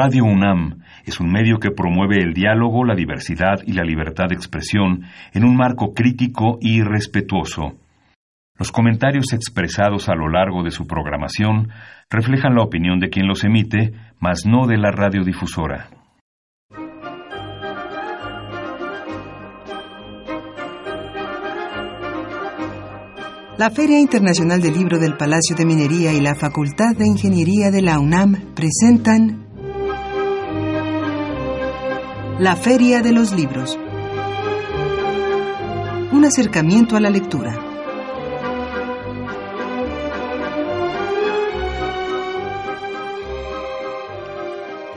Radio UNAM es un medio que promueve el diálogo, la diversidad y la libertad de expresión en un marco crítico y respetuoso. Los comentarios expresados a lo largo de su programación reflejan la opinión de quien los emite, mas no de la radiodifusora. La Feria Internacional del Libro del Palacio de Minería y la Facultad de Ingeniería de la UNAM presentan La Feria de los Libros. Un acercamiento a la lectura.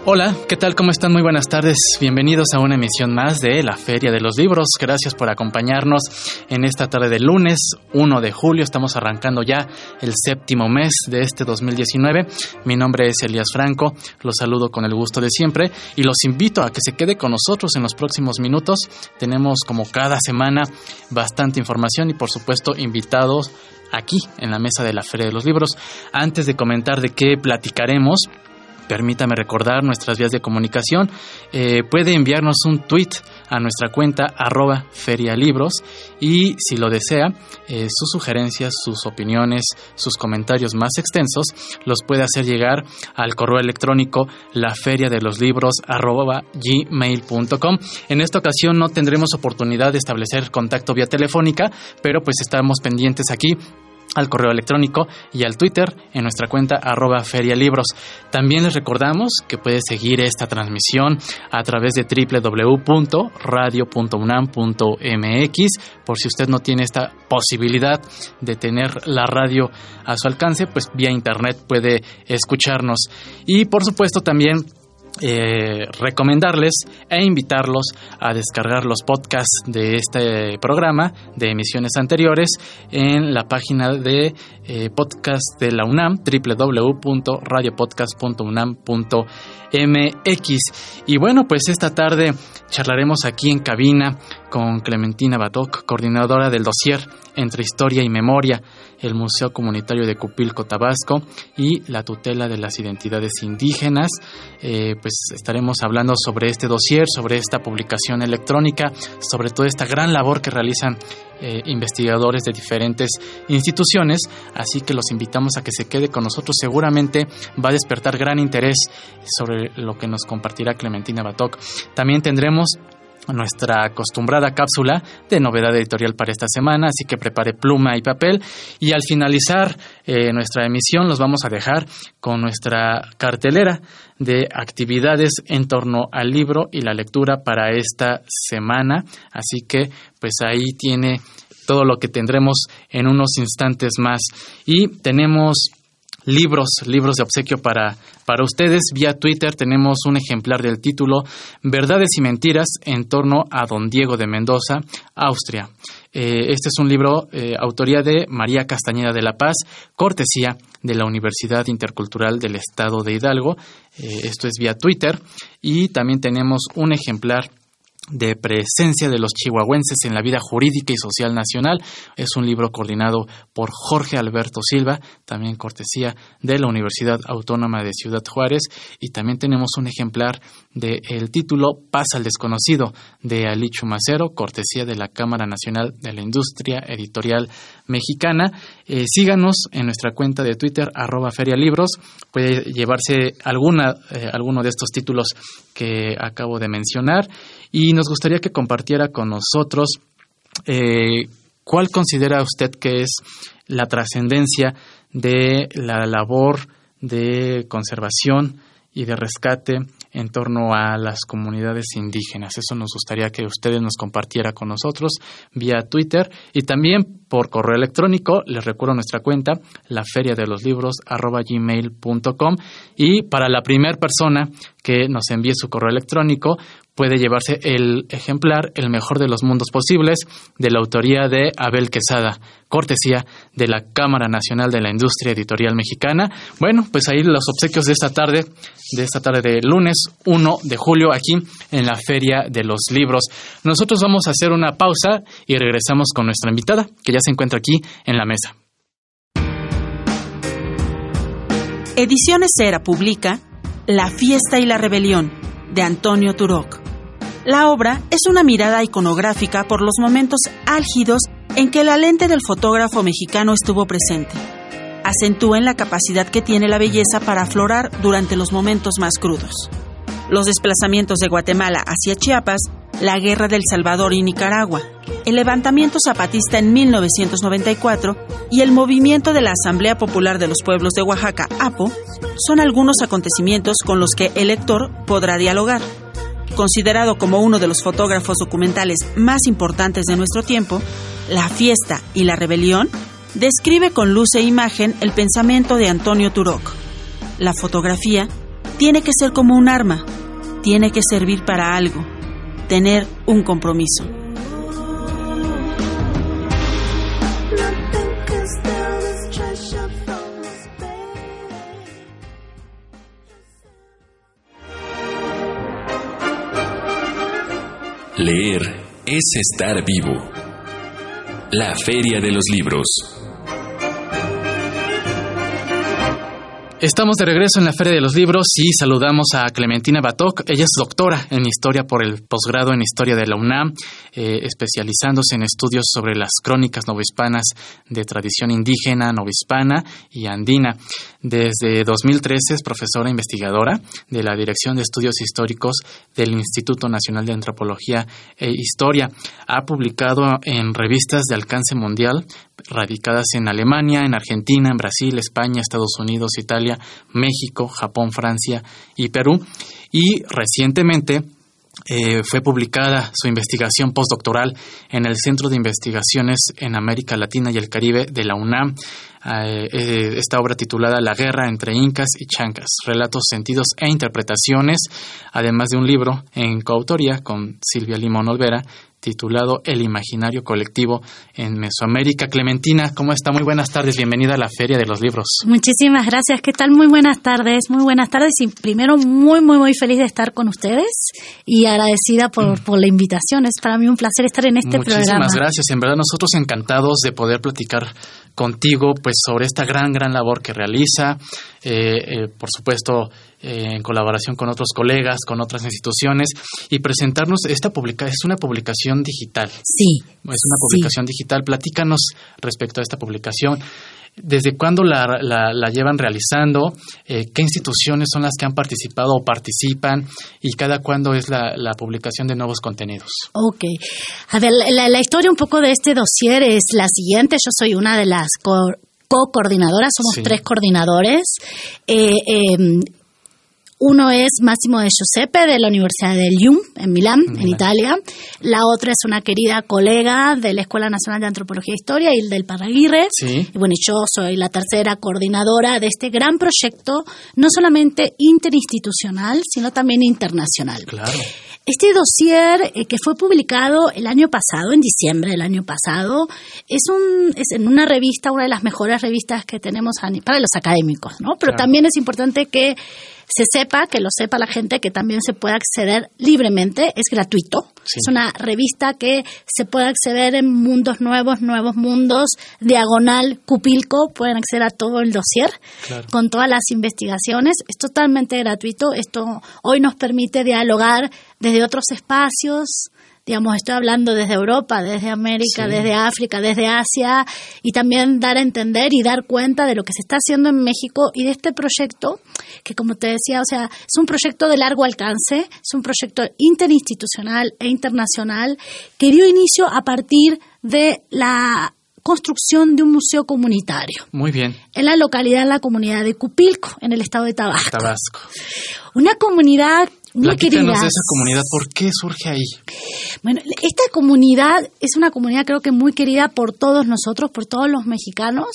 Hola, ¿qué tal? ¿Cómo están? Muy buenas tardes. Bienvenidos a una emisión más de la Feria de los Libros. Gracias por acompañarnos en esta tarde de lunes 1 de julio. Estamos arrancando ya el séptimo mes de este 2019. Mi nombre es Elías Franco. Los saludo con el gusto de siempre y los invito a que se quede con nosotros en los próximos minutos. Tenemos como cada semana bastante información y por supuesto invitados aquí en la mesa de la Feria de los Libros. Antes de comentar de qué platicaremos, permítame recordar nuestras vías de comunicación. Eh, puede enviarnos un tweet a nuestra cuenta arroba ferialibros y si lo desea, eh, sus sugerencias, sus opiniones, sus comentarios más extensos los puede hacer llegar al correo electrónico la feria de los libros arroba. En esta ocasión no tendremos oportunidad de establecer contacto vía telefónica, pero pues estamos pendientes aquí al correo electrónico y al Twitter en nuestra cuenta arroba ferialibros. También les recordamos que puede seguir esta transmisión a través de www.radio.unam.mx por si usted no tiene esta posibilidad de tener la radio a su alcance, pues vía internet puede escucharnos. Y por supuesto también eh, recomendarles e invitarlos a descargar los podcasts de este programa de emisiones anteriores en la página de eh, podcast de la UNAM www.radiopodcast.unam.mx y bueno pues esta tarde charlaremos aquí en cabina con Clementina Batok coordinadora del dossier entre historia y memoria el Museo Comunitario de Cupilco, Tabasco y la tutela de las identidades indígenas. Eh, pues estaremos hablando sobre este dossier, sobre esta publicación electrónica, sobre toda esta gran labor que realizan eh, investigadores de diferentes instituciones, así que los invitamos a que se quede con nosotros. Seguramente va a despertar gran interés sobre lo que nos compartirá Clementina Batok. También tendremos nuestra acostumbrada cápsula de novedad editorial para esta semana, así que prepare pluma y papel. Y al finalizar eh, nuestra emisión los vamos a dejar con nuestra cartelera de actividades en torno al libro y la lectura para esta semana. Así que pues ahí tiene todo lo que tendremos en unos instantes más. Y tenemos libros, libros de obsequio para, para ustedes. Vía Twitter tenemos un ejemplar del título Verdades y Mentiras en torno a Don Diego de Mendoza, Austria. Eh, este es un libro, eh, autoría de María Castañeda de la Paz, cortesía de la Universidad Intercultural del Estado de Hidalgo. Eh, esto es vía Twitter. Y también tenemos un ejemplar de presencia de los chihuahuenses en la vida jurídica y social nacional. Es un libro coordinado por Jorge Alberto Silva, también cortesía de la Universidad Autónoma de Ciudad Juárez. Y también tenemos un ejemplar del título Paz al desconocido de Alichu Macero, cortesía de la Cámara Nacional de la Industria Editorial Mexicana. Eh, síganos en nuestra cuenta de Twitter, arroba ferialibros. Puede llevarse alguna, eh, alguno de estos títulos que acabo de mencionar y nos gustaría que compartiera con nosotros eh, cuál considera usted que es la trascendencia de la labor de conservación y de rescate en torno a las comunidades indígenas. Eso nos gustaría que ustedes nos compartiera con nosotros vía Twitter y también por correo electrónico. Les recuerdo nuestra cuenta, la feria de los libros gmail.com y para la primera persona que nos envíe su correo electrónico puede llevarse el ejemplar El mejor de los mundos posibles de la autoría de Abel Quesada, cortesía de la Cámara Nacional de la Industria Editorial Mexicana. Bueno, pues ahí los obsequios de esta tarde, de esta tarde de lunes 1 de julio aquí en la Feria de los Libros. Nosotros vamos a hacer una pausa y regresamos con nuestra invitada, que ya se encuentra aquí en la mesa. Ediciones Cera publica La fiesta y la rebelión, de Antonio Turok. La obra es una mirada iconográfica por los momentos álgidos en que la lente del fotógrafo mexicano estuvo presente. Acentúa en la capacidad que tiene la belleza para aflorar durante los momentos más crudos. Los desplazamientos de Guatemala hacia Chiapas, la guerra del Salvador y Nicaragua, el levantamiento zapatista en 1994 y el movimiento de la Asamblea Popular de los Pueblos de Oaxaca, APO, son algunos acontecimientos con los que el lector podrá dialogar. Considerado como uno de los fotógrafos documentales más importantes de nuestro tiempo, La fiesta y la rebelión describe con luz e imagen el pensamiento de Antonio Turok. La fotografía tiene que ser como un arma, tiene que servir para algo, tener un compromiso. Leer es estar vivo. La Feria de los Libros. Estamos de regreso en la Feria de los Libros y saludamos a Clementina Batok. Ella es doctora en Historia por el posgrado en Historia de la UNAM, eh, especializándose en estudios sobre las crónicas novohispanas de tradición indígena, novohispana y andina. Desde 2013 es profesora investigadora de la Dirección de Estudios Históricos del Instituto Nacional de Antropología e Historia. Ha publicado en revistas de alcance mundial radicadas en Alemania, en Argentina, en Brasil, España, Estados Unidos, Italia, México, Japón, Francia y Perú. Y recientemente eh, fue publicada su investigación postdoctoral en el Centro de Investigaciones en América Latina y el Caribe de la UNAM. Eh, eh, esta obra titulada La guerra entre incas y chancas, relatos, sentidos e interpretaciones, además de un libro en coautoría con Silvia Limón Olvera titulado El Imaginario Colectivo en Mesoamérica. Clementina, ¿cómo está? Muy buenas tardes, bienvenida a la Feria de los Libros. Muchísimas gracias, ¿qué tal? Muy buenas tardes, muy buenas tardes y primero muy, muy, muy feliz de estar con ustedes y agradecida por, mm. por la invitación. Es para mí un placer estar en este programa. Muchísimas gracias, en verdad nosotros encantados de poder platicar contigo pues sobre esta gran, gran labor que realiza, eh, eh, por supuesto eh, en colaboración con otros colegas, con otras instituciones y presentarnos esta publicación, es una publicación digital. Sí. Es una publicación digital. Platícanos respecto a esta publicación. ¿Desde cuándo la, la, llevan realizando? Eh, ¿Qué instituciones son las que han participado o participan? ¿Y cada cuándo es la, la publicación de nuevos contenidos? Ok. A ver, la, historia un poco de este dossier es la siguiente. Yo soy una de las co-coordinadoras, somos tres coordinadores. Eh, em, uno es Máximo de Giuseppe de la Universidad del Lyon, en Milán, en Italia. La otra es una querida colega de la Escuela Nacional de Antropología e Historia, y del Paraguirre. Sí. Y bueno, yo soy la tercera coordinadora de este gran proyecto, no solamente interinstitucional, sino también internacional. Claro. Este dossier eh, que fue publicado el año pasado, en diciembre del año pasado, es, un, es en una revista, una de las mejores revistas que tenemos para los académicos, ¿no? Pero también es importante que se sepa, que lo sepa la gente, que también se puede acceder libremente, es gratuito. Es una revista que se puede acceder en mundos nuevos, nuevos mundos, diagonal, cupilco, pueden acceder a todo el dossier con todas las investigaciones. Es totalmente gratuito. Esto hoy nos permite dialogar desde otros espacios, digamos, estoy hablando desde Europa, desde América, desde África, desde Asia, y también dar a entender y dar cuenta de lo que se está haciendo en México y de este proyecto, que como te decía, o sea, es un proyecto de largo alcance, es un proyecto interinstitucional e internacional que dio inicio a partir de la construcción de un museo comunitario. Muy bien. En la localidad, en la comunidad de Cupilco, en el estado de Tabasco. Tabasco. Una comunidad muy querida. de esa comunidad, ¿por qué surge ahí? Bueno, esta comunidad es una comunidad creo que muy querida por todos nosotros, por todos los mexicanos.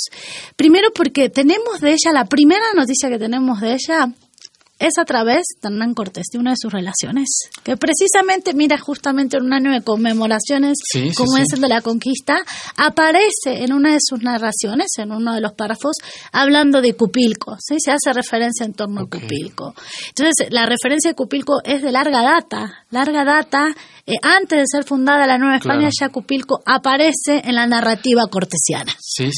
Primero porque tenemos de ella, la primera noticia que tenemos de ella es a través de Hernán Cortés, de una de sus relaciones, que precisamente, mira, justamente en un año de conmemoraciones, como es el de la conquista, aparece en una de sus narraciones, en uno de los párrafos, hablando de Cupilco, ¿sí? se hace referencia en torno a Cupilco. Entonces, la referencia de Cupilco es de larga data, larga data, eh, antes de ser fundada la Nueva España, ya Cupilco aparece en la narrativa cortesiana. Sí,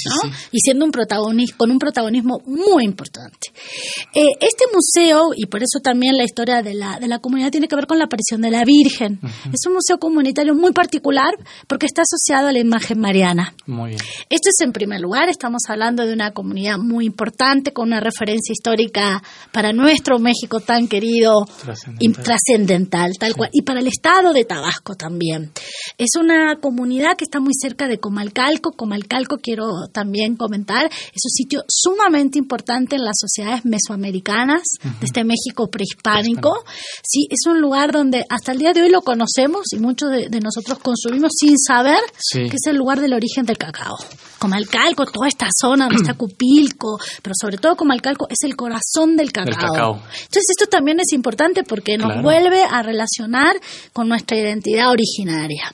Y siendo un protagonista, con un protagonismo muy importante. Eh, este museo museo, y por eso también la historia de la, de la comunidad tiene que ver con la aparición de la Virgen. Es un museo comunitario muy particular porque está asociado a la imagen mariana. Muy bien. Esto es en primer lugar, estamos hablando de una comunidad muy importante con una referencia histórica para nuestro México tan querido y Trascendental. trascendental, tal cual, y para el estado de Tabasco también. Es una comunidad que está muy cerca de Comalcalco. Comalcalco, quiero también comentar, es un sitio sumamente importante en las sociedades mesoamericanas de este México prehispánico. Sí, es un lugar donde hasta el día de hoy lo conocemos y muchos de, de nosotros consumimos sin saber Sí. que es el lugar del origen del cacao. Comalcalco, toda esta zona donde está Cupilco, pero sobre todo Comalcalco es el corazón del cacao. cacao. Entonces esto también es importante porque nos Claro. vuelve a relacionar con nuestra identidad originaria.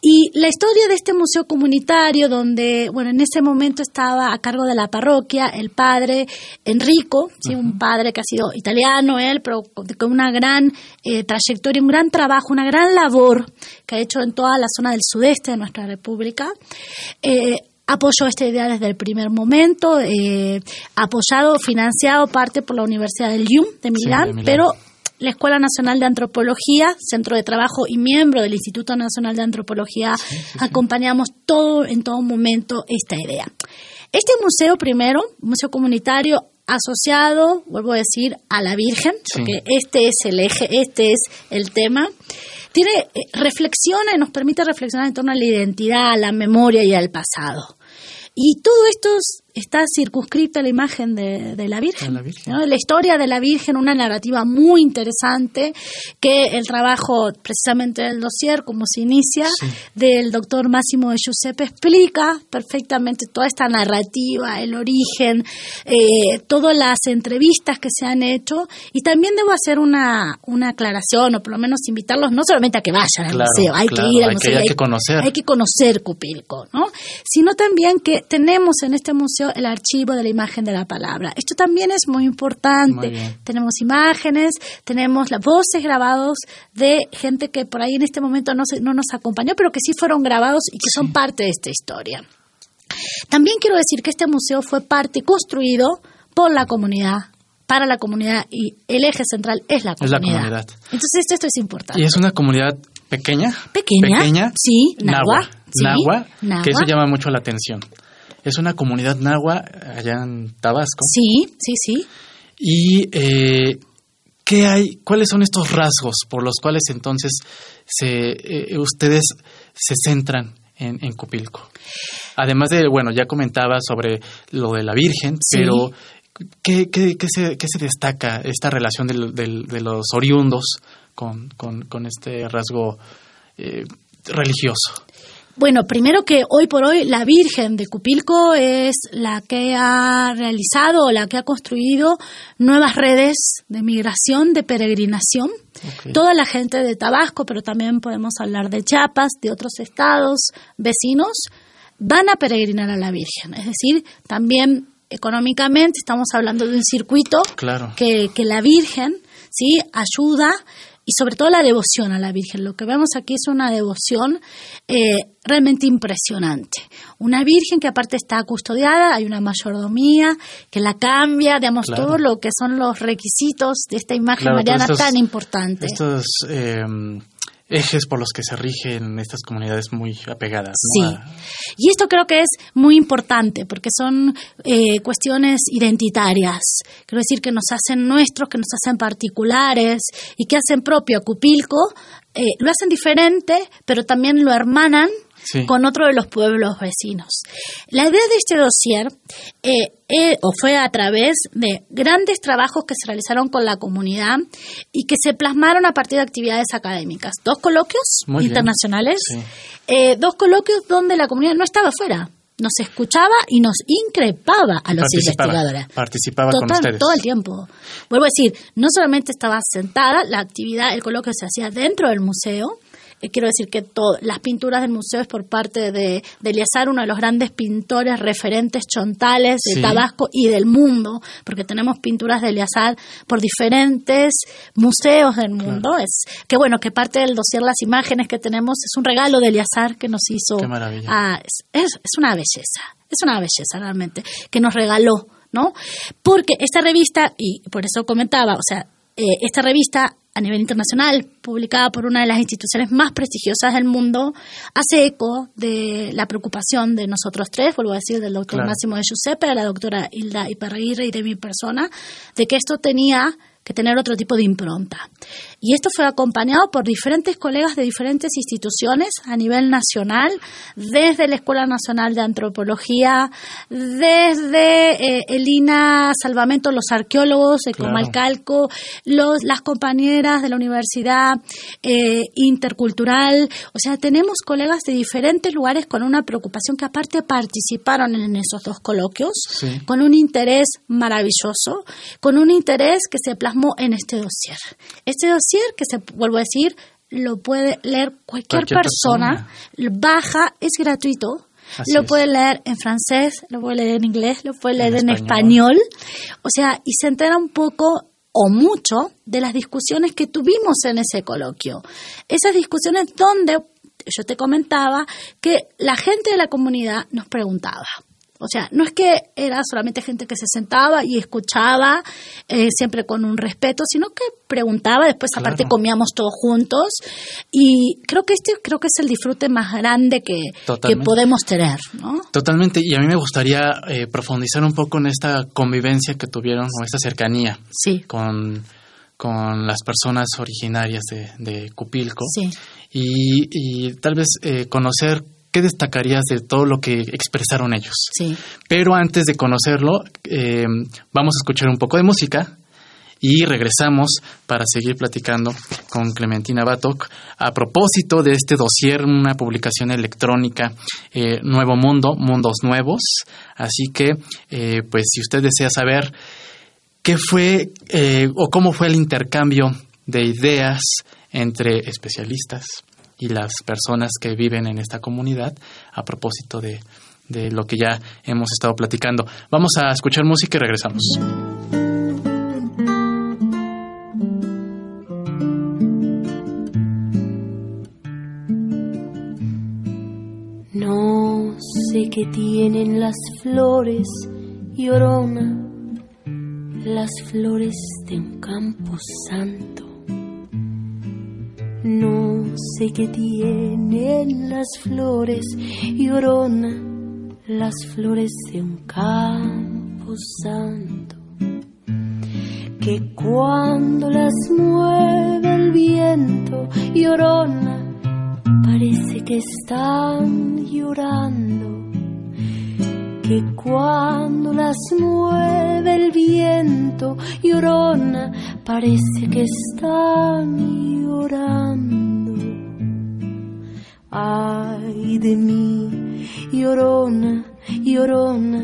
Y la historia de este museo comunitario, donde, bueno, en ese momento estaba a cargo de la parroquia el padre Enrico, ¿sí? un padre que ha sido italiano él, pero con con una gran eh, trayectoria, un gran trabajo, una gran labor que ha hecho en toda la zona del sudeste de nuestra república. Eh, apoyó esta idea desde el primer momento, eh, apoyado, financiado parte por la Universidad del Lyon de Milán, de Milán. pero la Escuela Nacional de Antropología, centro de trabajo y miembro del Instituto Nacional de Antropología, acompañamos todo en todo momento esta idea. Este museo primero, museo comunitario asociado, vuelvo a decir, a la Virgen, porque este es el eje, este es el tema. Tiene eh, reflexiona y nos permite reflexionar en torno a la identidad, a la memoria y al pasado. Y todo esto es- está circunscrito a la imagen de, de la Virgen. La Virgen. ¿no? La historia de la Virgen, una narrativa muy interesante que el trabajo precisamente del dossier, como se inicia, del doctor Máximo de Giuseppe explica perfectamente toda esta narrativa, el origen, eh, todas las entrevistas que se han hecho y también debo hacer una, una aclaración o por lo menos invitarlos no solamente a que vayan al Claro, museo, hay claro, que ir al hay que- museo, hay que conocer. hay que conocer Cupilco, ¿no? Sino también que tenemos en este museo el archivo de la imagen de la palabra. Esto también es muy importante. Muy. Tenemos imágenes, tenemos las voces grabados de gente que por ahí en este momento no, se- no nos acompañó, pero que sí fueron grabados y que son parte de esta historia. También quiero decir que este museo fue parte construido por la comunidad, para la comunidad y el eje central es la Es la comunidad. comunidad. Entonces esto es importante. Y es una comunidad pequeña. Pequeña, Pequeña. sí, nahua, sí, Nahua, nahua. que eso llama mucho la atención. Es una comunidad nahua allá en Tabasco. Sí, sí, sí. Y eh, ¿qué hay? ¿Cuáles son estos rasgos por los cuales entonces se, eh, ustedes se centran en, en Cupilco? Además de, bueno, ya comentaba sobre lo de la Virgen, Sí. pero ¿qué, qué, qué se, qué se destaca esta relación del- del- de los oriundos con, con- con este rasgo eh, religioso? Bueno, primero que hoy por hoy la Virgen de Cupilco es la que ha realizado o la que ha construido nuevas redes de migración, de peregrinación. Toda la gente de Tabasco, pero también podemos hablar de Chiapas, de otros estados vecinos, van a peregrinar a la Virgen. Es decir, también económicamente estamos hablando de un circuito Claro. que, que la Virgen sí ayuda y sobre todo la devoción a la Virgen. Lo que vemos aquí es una devoción eh, realmente impresionante. Una Virgen que aparte está custodiada, hay una mayordomía que la cambia, digamos, Claro. todo lo que son los requisitos de esta imagen Claro, mariana estos- tan importante. Estos eh, ejes por los que se rigen estas comunidades muy apegadas. Sí. Y esto creo que es muy importante porque son eh, cuestiones identitarias. Quiero decir que nos hacen nuestros, que nos hacen particulares y que hacen propio a Cupilco. Eh, lo hacen diferente, pero también lo hermanan Sí. con otro de los pueblos vecinos. La idea de este dossier eh, eh, o fue a través de grandes trabajos que se realizaron con la comunidad y que se plasmaron a partir de actividades académicas. Dos coloquios Muy internacionales, Sí. eh, dos coloquios donde la comunidad no estaba fuera, nos escuchaba y nos increpaba a los Participaba, investigadores. participaba con ustedes. todo el tiempo. Vuelvo a decir, no solamente estaba sentada, la actividad, el coloquio se hacía dentro del museo. Eh, quiero decir que to- las pinturas del museo es por parte de, de Eliazar, uno de los grandes pintores referentes chontales de Sí. Tabasco y del mundo, porque tenemos pinturas de Eliazar por diferentes museos del mundo. Es que bueno, que parte del dossier las imágenes que tenemos es un regalo de Eliazar que nos hizo. Qué maravilla. Ah, es, es- es una belleza, es una belleza realmente, que nos regaló ¿no? Porque esta revista, y por eso comentaba, o sea, eh, esta revista a nivel internacional, publicada por una de las instituciones más prestigiosas del mundo, hace eco de la preocupación de nosotros tres, vuelvo a decir, del doctor Máximo de Giuseppe, de la doctora Hilda Iparraguirre y de mi persona, de que esto tenía que tener otro tipo de impronta. Y esto fue acompañado por diferentes colegas de diferentes instituciones a nivel nacional, desde la Escuela Nacional de Antropología, desde eh, el INA Salvamento, los arqueólogos de Comalcalco, los, las compañeras de la Universidad eh, Intercultural. O sea, tenemos colegas de diferentes lugares con una preocupación que aparte participaron en esos dos coloquios, con un interés maravilloso, con un interés que se plasmó en este dossier. Este dossier que se vuelvo a decir, lo puede leer cualquier, persona, baja, es gratuito, lo puede leer en francés, lo puede leer en inglés, lo puede leer en, español. O sea, y se entera un poco o mucho de las discusiones que tuvimos en ese coloquio. Esas discusiones donde yo te comentaba que la gente de la comunidad nos preguntaba, o sea, no es que era solamente gente que se sentaba y escuchaba eh, siempre con un respeto, sino que preguntaba, después aparte comíamos todos juntos y creo que este creo que es el disfrute más grande que, podemos tener. ¿no? Totalmente, y a mí me gustaría eh, profundizar un poco en esta convivencia que tuvieron o esta cercanía sí. con, con las personas originarias de, de Cupilco sí. y, y tal vez eh, conocer ¿qué destacarías de todo lo que expresaron ellos? Sí. Pero antes de conocerlo, eh, vamos a escuchar un poco de música y regresamos para seguir platicando con Clementina Batok a propósito de este dossier, una publicación electrónica eh, Nuevo Mundo, Mundos Nuevos. Así que, eh, pues, si usted desea saber qué fue o cómo fue el intercambio de ideas entre especialistas, y las personas que viven en esta comunidad a propósito de, de lo que ya hemos estado platicando. Vamos a escuchar música y regresamos. No sé qué tienen las flores, llorona, las flores de un campo santo no sé qué tienen las flores, llorona, las flores de un campo santo. Que cuando las mueve el viento, llorona, parece que están llorando que cuando las mueve el viento, llorona, parece que están llorando. Ay de mí, llorona, llorona,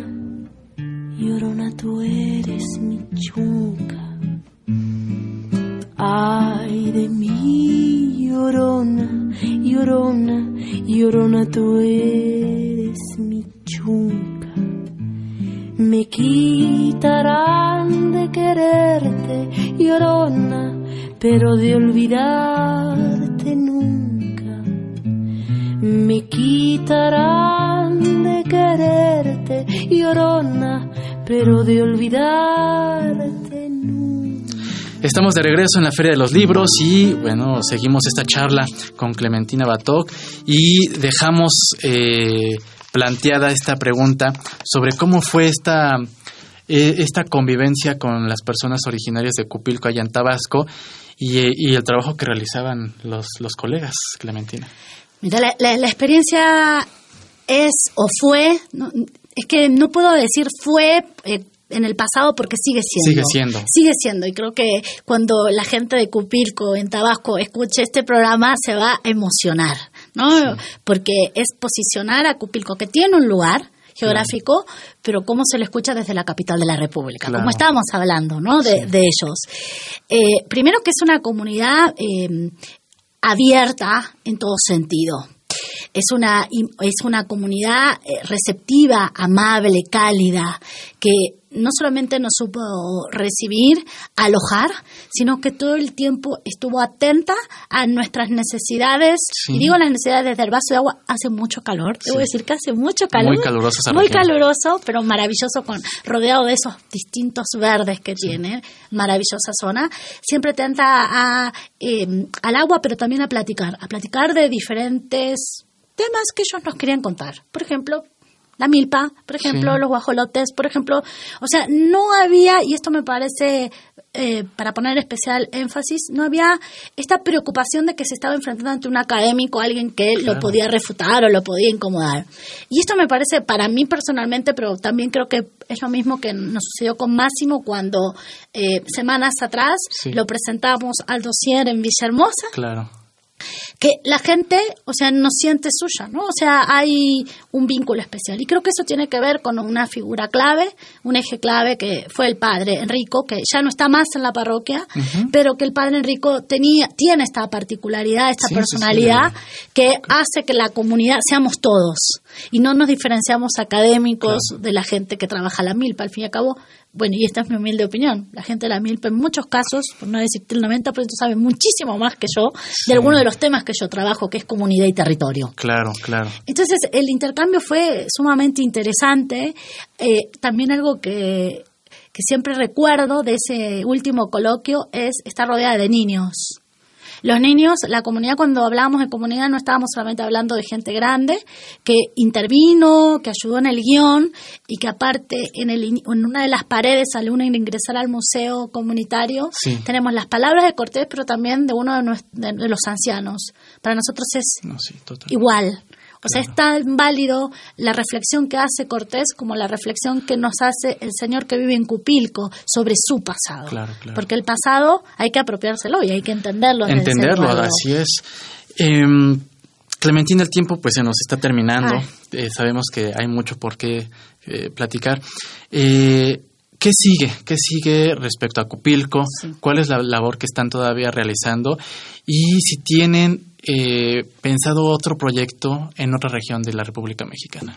llorona, tú eres mi chunca. Ay de mí, llorona, llorona, llorona, tú eres mi chunca me quitarán de quererte, llorona, pero de olvidarte nunca. Me quitarán de quererte, llorona, pero de olvidarte nunca. Estamos de regreso en la Feria de los Libros y bueno, seguimos esta charla con Clementina Batok y dejamos eh, planteada esta pregunta sobre cómo fue esta, eh, esta convivencia con las personas originarias de Cupilco allá en Tabasco y, el trabajo que realizaban los, los colegas, Clementina. Mira, la, experiencia es o fue, es que no puedo decir fue eh, en el pasado porque sigue siendo. Sigue siendo. Sigue siendo. Y creo que cuando la gente de Cupilco en Tabasco escuche este programa se va a emocionar. ¿No? Porque es posicionar a Cupilco, que tiene un lugar geográfico, pero cómo se lo escucha desde la capital de la República, como estábamos hablando, ¿no? De, ellos. Eh, primero que es una comunidad eh, abierta en todo sentido. Es una, es una comunidad eh, receptiva, amable, cálida, que no solamente nos supo recibir, alojar, sino que todo el tiempo estuvo atenta a nuestras necesidades. Y digo las necesidades desde el vaso de agua, hace mucho calor, debo decir que hace mucho calor. Muy caluroso esa Muy región. caluroso, pero maravilloso, con, rodeado de esos distintos verdes que tiene, maravillosa zona. Siempre atenta a, eh, al agua, pero también a platicar, a platicar de diferentes temas que ellos nos querían contar. Por ejemplo, la milpa, por ejemplo, Sí. los guajolotes, por ejemplo. O sea, no había, y esto me parece, eh, para poner especial énfasis, no había esta preocupación de que se estaba enfrentando ante un académico, alguien que lo podía refutar o lo podía incomodar. Y esto me parece, para mí personalmente, pero también creo que es lo mismo que nos sucedió con Máximo cuando eh, semanas atrás Sí. lo presentamos al dossier en Villahermosa Claro. Que la gente, o sea, no siente suya, ¿no? O sea, hay un vínculo especial. Y creo que eso tiene que ver con una figura clave, un eje clave que fue el padre Enrico, que ya no está más en la parroquia, pero que el padre Enrico tenía, tiene esta particularidad, esta Sí, sí, sí, personalidad que hace que la comunidad seamos todos y no nos diferenciamos académicos de la gente que trabaja la milpa. Al fin y al cabo, bueno, y esta es mi humilde opinión, la gente de la milpa en muchos casos, por no decir el 90%, sabe muchísimo más que yo de algunos de los temas que yo trabajo, que es comunidad y territorio. Claro, claro. Entonces, el intercambio fue sumamente interesante. Eh, también algo que, que siempre recuerdo de ese último coloquio es estar rodeada de niños. Los niños, la comunidad, cuando hablábamos de comunidad, no estábamos solamente hablando de gente grande que intervino, que ayudó en el guion y que aparte en, el, en una de las paredes al uno ingresar al museo comunitario Sí. tenemos las palabras de Cortés, pero también de uno de, de- los ancianos. Para nosotros es No, sí, total. igual. O sea, es tan válido la reflexión que hace Cortés como la reflexión que nos hace el señor que vive en Cupilco sobre su pasado. Claro, claro. Porque el pasado hay que apropiárselo y hay que entenderlo. Entenderlo, así es. Em, Clementina, el tiempo pues se nos está terminando. Eh, sabemos que hay mucho por qué eh, platicar. Eh, ¿Qué sigue? ¿Qué sigue respecto a Cupilco? ¿Cuál es la labor que están todavía realizando? Y si tienen eh, pensado otro proyecto en otra región de la República Mexicana.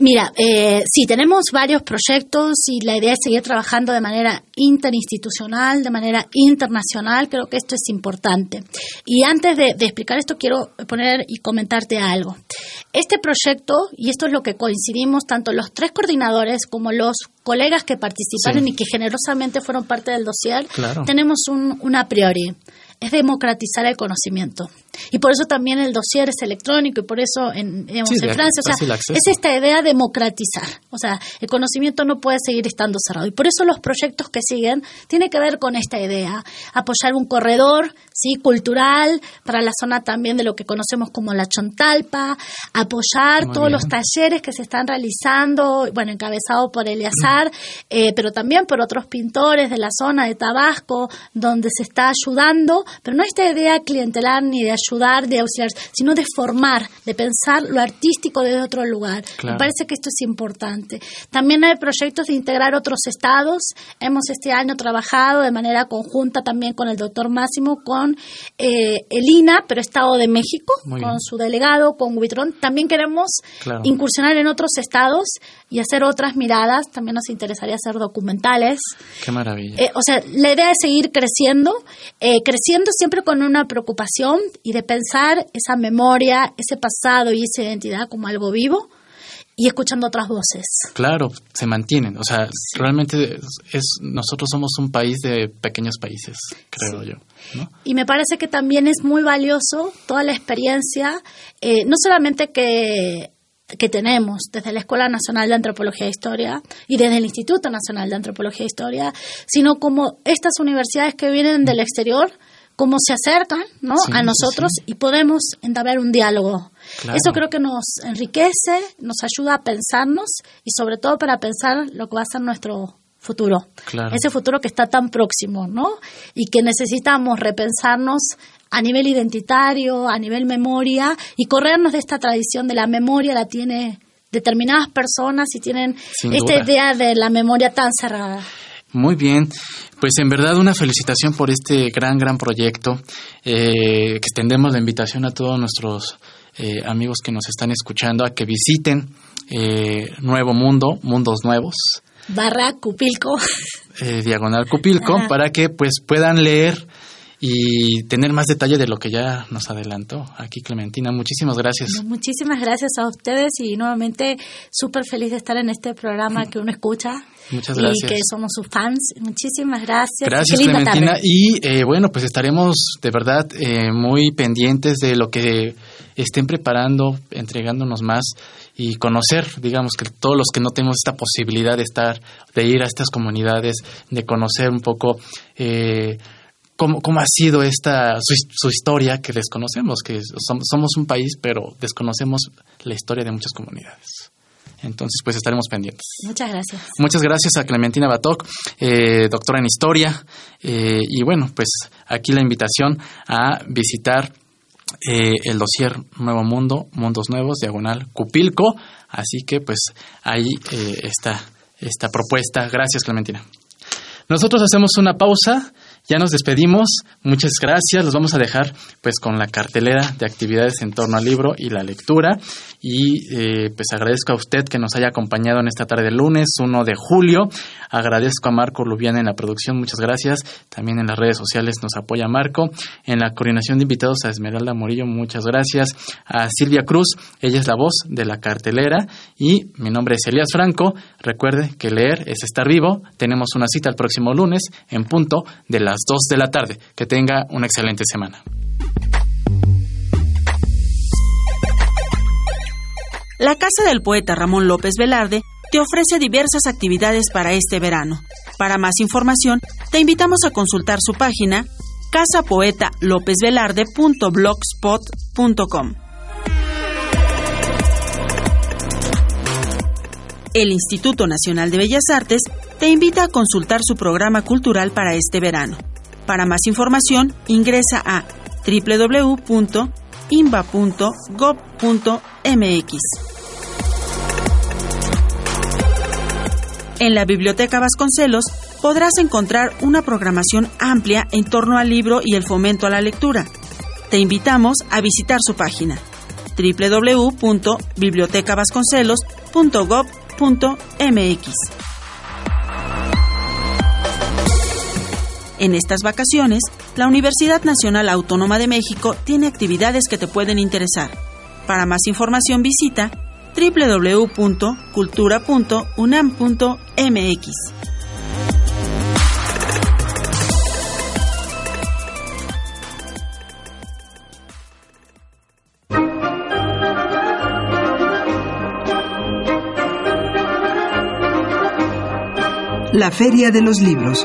Mira, eh, sí, tenemos varios proyectos y la idea es seguir trabajando de manera interinstitucional, de manera internacional. Creo que esto es importante. Y antes de, de explicar esto, quiero poner y comentarte algo. Este proyecto, y esto es lo que coincidimos tanto los tres coordinadores como los colegas que participaron Sí. y que generosamente fueron parte del dossier, Claro. tenemos un, un a priori. Es democratizar el conocimiento. Y por eso también el dossier es electrónico y por eso en, digamos, Sí, en Francia, o sea, es esta idea de democratizar. O sea, el conocimiento no puede seguir estando cerrado. Y por eso los proyectos que siguen tienen que ver con esta idea. Apoyar un corredor sí cultural para la zona también de lo que conocemos como la Chontalpa, apoyar Muy todos bien. los talleres que se están realizando, bueno, encabezado por Eleazar, eh, pero también por otros pintores de la zona de Tabasco, donde se está ayudando, pero no esta idea clientelar ni de ayudar, de auxiliar, sino de formar, de pensar lo artístico desde otro lugar. Claro. Me parece que esto es importante. También hay proyectos de integrar otros estados. Hemos este año trabajado de manera conjunta también con el doctor Máximo, con eh, el INA, pero Estado de México, Muy con bien. su delegado, con Huitrón. También queremos Claro. incursionar en otros estados y hacer otras miradas. También nos interesaría hacer documentales. Qué maravilla. Eh, o sea, la idea es seguir creciendo, eh, creciendo siempre con una preocupación y de pensar esa memoria, ese pasado y esa identidad como algo vivo y escuchando otras voces. Claro, se mantienen. O sea, realmente es, nosotros somos un país de pequeños países, creo yo. ¿no? Y me parece que también es muy valioso toda la experiencia, eh, no solamente que, que tenemos desde la Escuela Nacional de Antropología e Historia y desde el Instituto Nacional de Antropología e Historia, sino como estas universidades que vienen del exterior, cómo se acercan ¿no? Sí, a nosotros sí. y podemos entablar un diálogo. Claro. Eso creo que nos enriquece, nos ayuda a pensarnos y sobre todo para pensar lo que va a ser nuestro futuro. Claro. Ese futuro que está tan próximo, ¿no? Y que necesitamos repensarnos a nivel identitario, a nivel memoria y corrernos de esta tradición de la memoria la tiene determinadas personas y tienen Sin esta duda. idea de la memoria tan cerrada. Muy bien, pues en verdad una felicitación por este gran, gran proyecto. Eh, extendemos la invitación a todos nuestros eh, amigos que nos están escuchando a que visiten eh, Nuevo Mundo, Mundos Nuevos, barra Cupilco. Eh, diagonal Cupilco, para que pues puedan leer y tener más detalle de lo que ya nos adelantó aquí Clementina. Muchísimas gracias. Muchísimas gracias a ustedes y nuevamente súper feliz de estar en este programa que uno escucha. Muchas gracias. Y que somos sus fans. Muchísimas gracias. Gracias, Clementina. Y eh, bueno, pues estaremos de verdad eh, muy pendientes de lo que estén preparando, entregándonos más y conocer, digamos, que todos los que no tenemos esta posibilidad de estar, de ir a estas comunidades, de conocer un poco. Eh, cómo, cómo ha sido esta su, historia que desconocemos, que somos, un país, pero desconocemos la historia de muchas comunidades. Entonces, pues estaremos pendientes. Muchas gracias. Muchas gracias a Clementina Batoc, eh, doctora en historia. Eh, y bueno, pues aquí la invitación a visitar eh, el dossier Nuevo Mundo, Mundos Nuevos, diagonal Cupilco. Así que, pues ahí está esta propuesta. Gracias, Clementina. Nosotros hacemos una pausa ya nos despedimos, muchas gracias, los vamos a dejar pues con la cartelera de actividades en torno al libro y la lectura. Y eh, pues agradezco a usted que nos haya acompañado en esta tarde de lunes 1 de julio, agradezco a Marco Lubiana en la producción, muchas gracias, también en las redes sociales nos apoya Marco, en la coordinación de invitados a Esmeralda Morillo, muchas gracias, a Silvia Cruz, ella es la voz de la cartelera. Y mi nombre es Elías Franco, recuerde que leer es estar vivo, tenemos una cita el próximo lunes en punto de las 2 de la tarde. Que tenga una excelente semana. La Casa del Poeta Ramón López Velarde te ofrece diversas actividades para este verano. Para más información, te invitamos a consultar su página casapoetalopezvelarde.blogspot.com. El Instituto Nacional de Bellas Artes te invita a consultar su programa cultural para este verano. Para más información, ingresa a www.imba.gov.mx. En la Biblioteca Vasconcelos podrás encontrar una programación amplia en torno al libro y el fomento a la lectura. Te invitamos a visitar su página www.bibliotecavasconcelos.gov.mx. En estas vacaciones, la Universidad Nacional Autónoma de México tiene actividades que te pueden interesar. Para más información visita www.cultura.unam.mx. La Feria de los Libros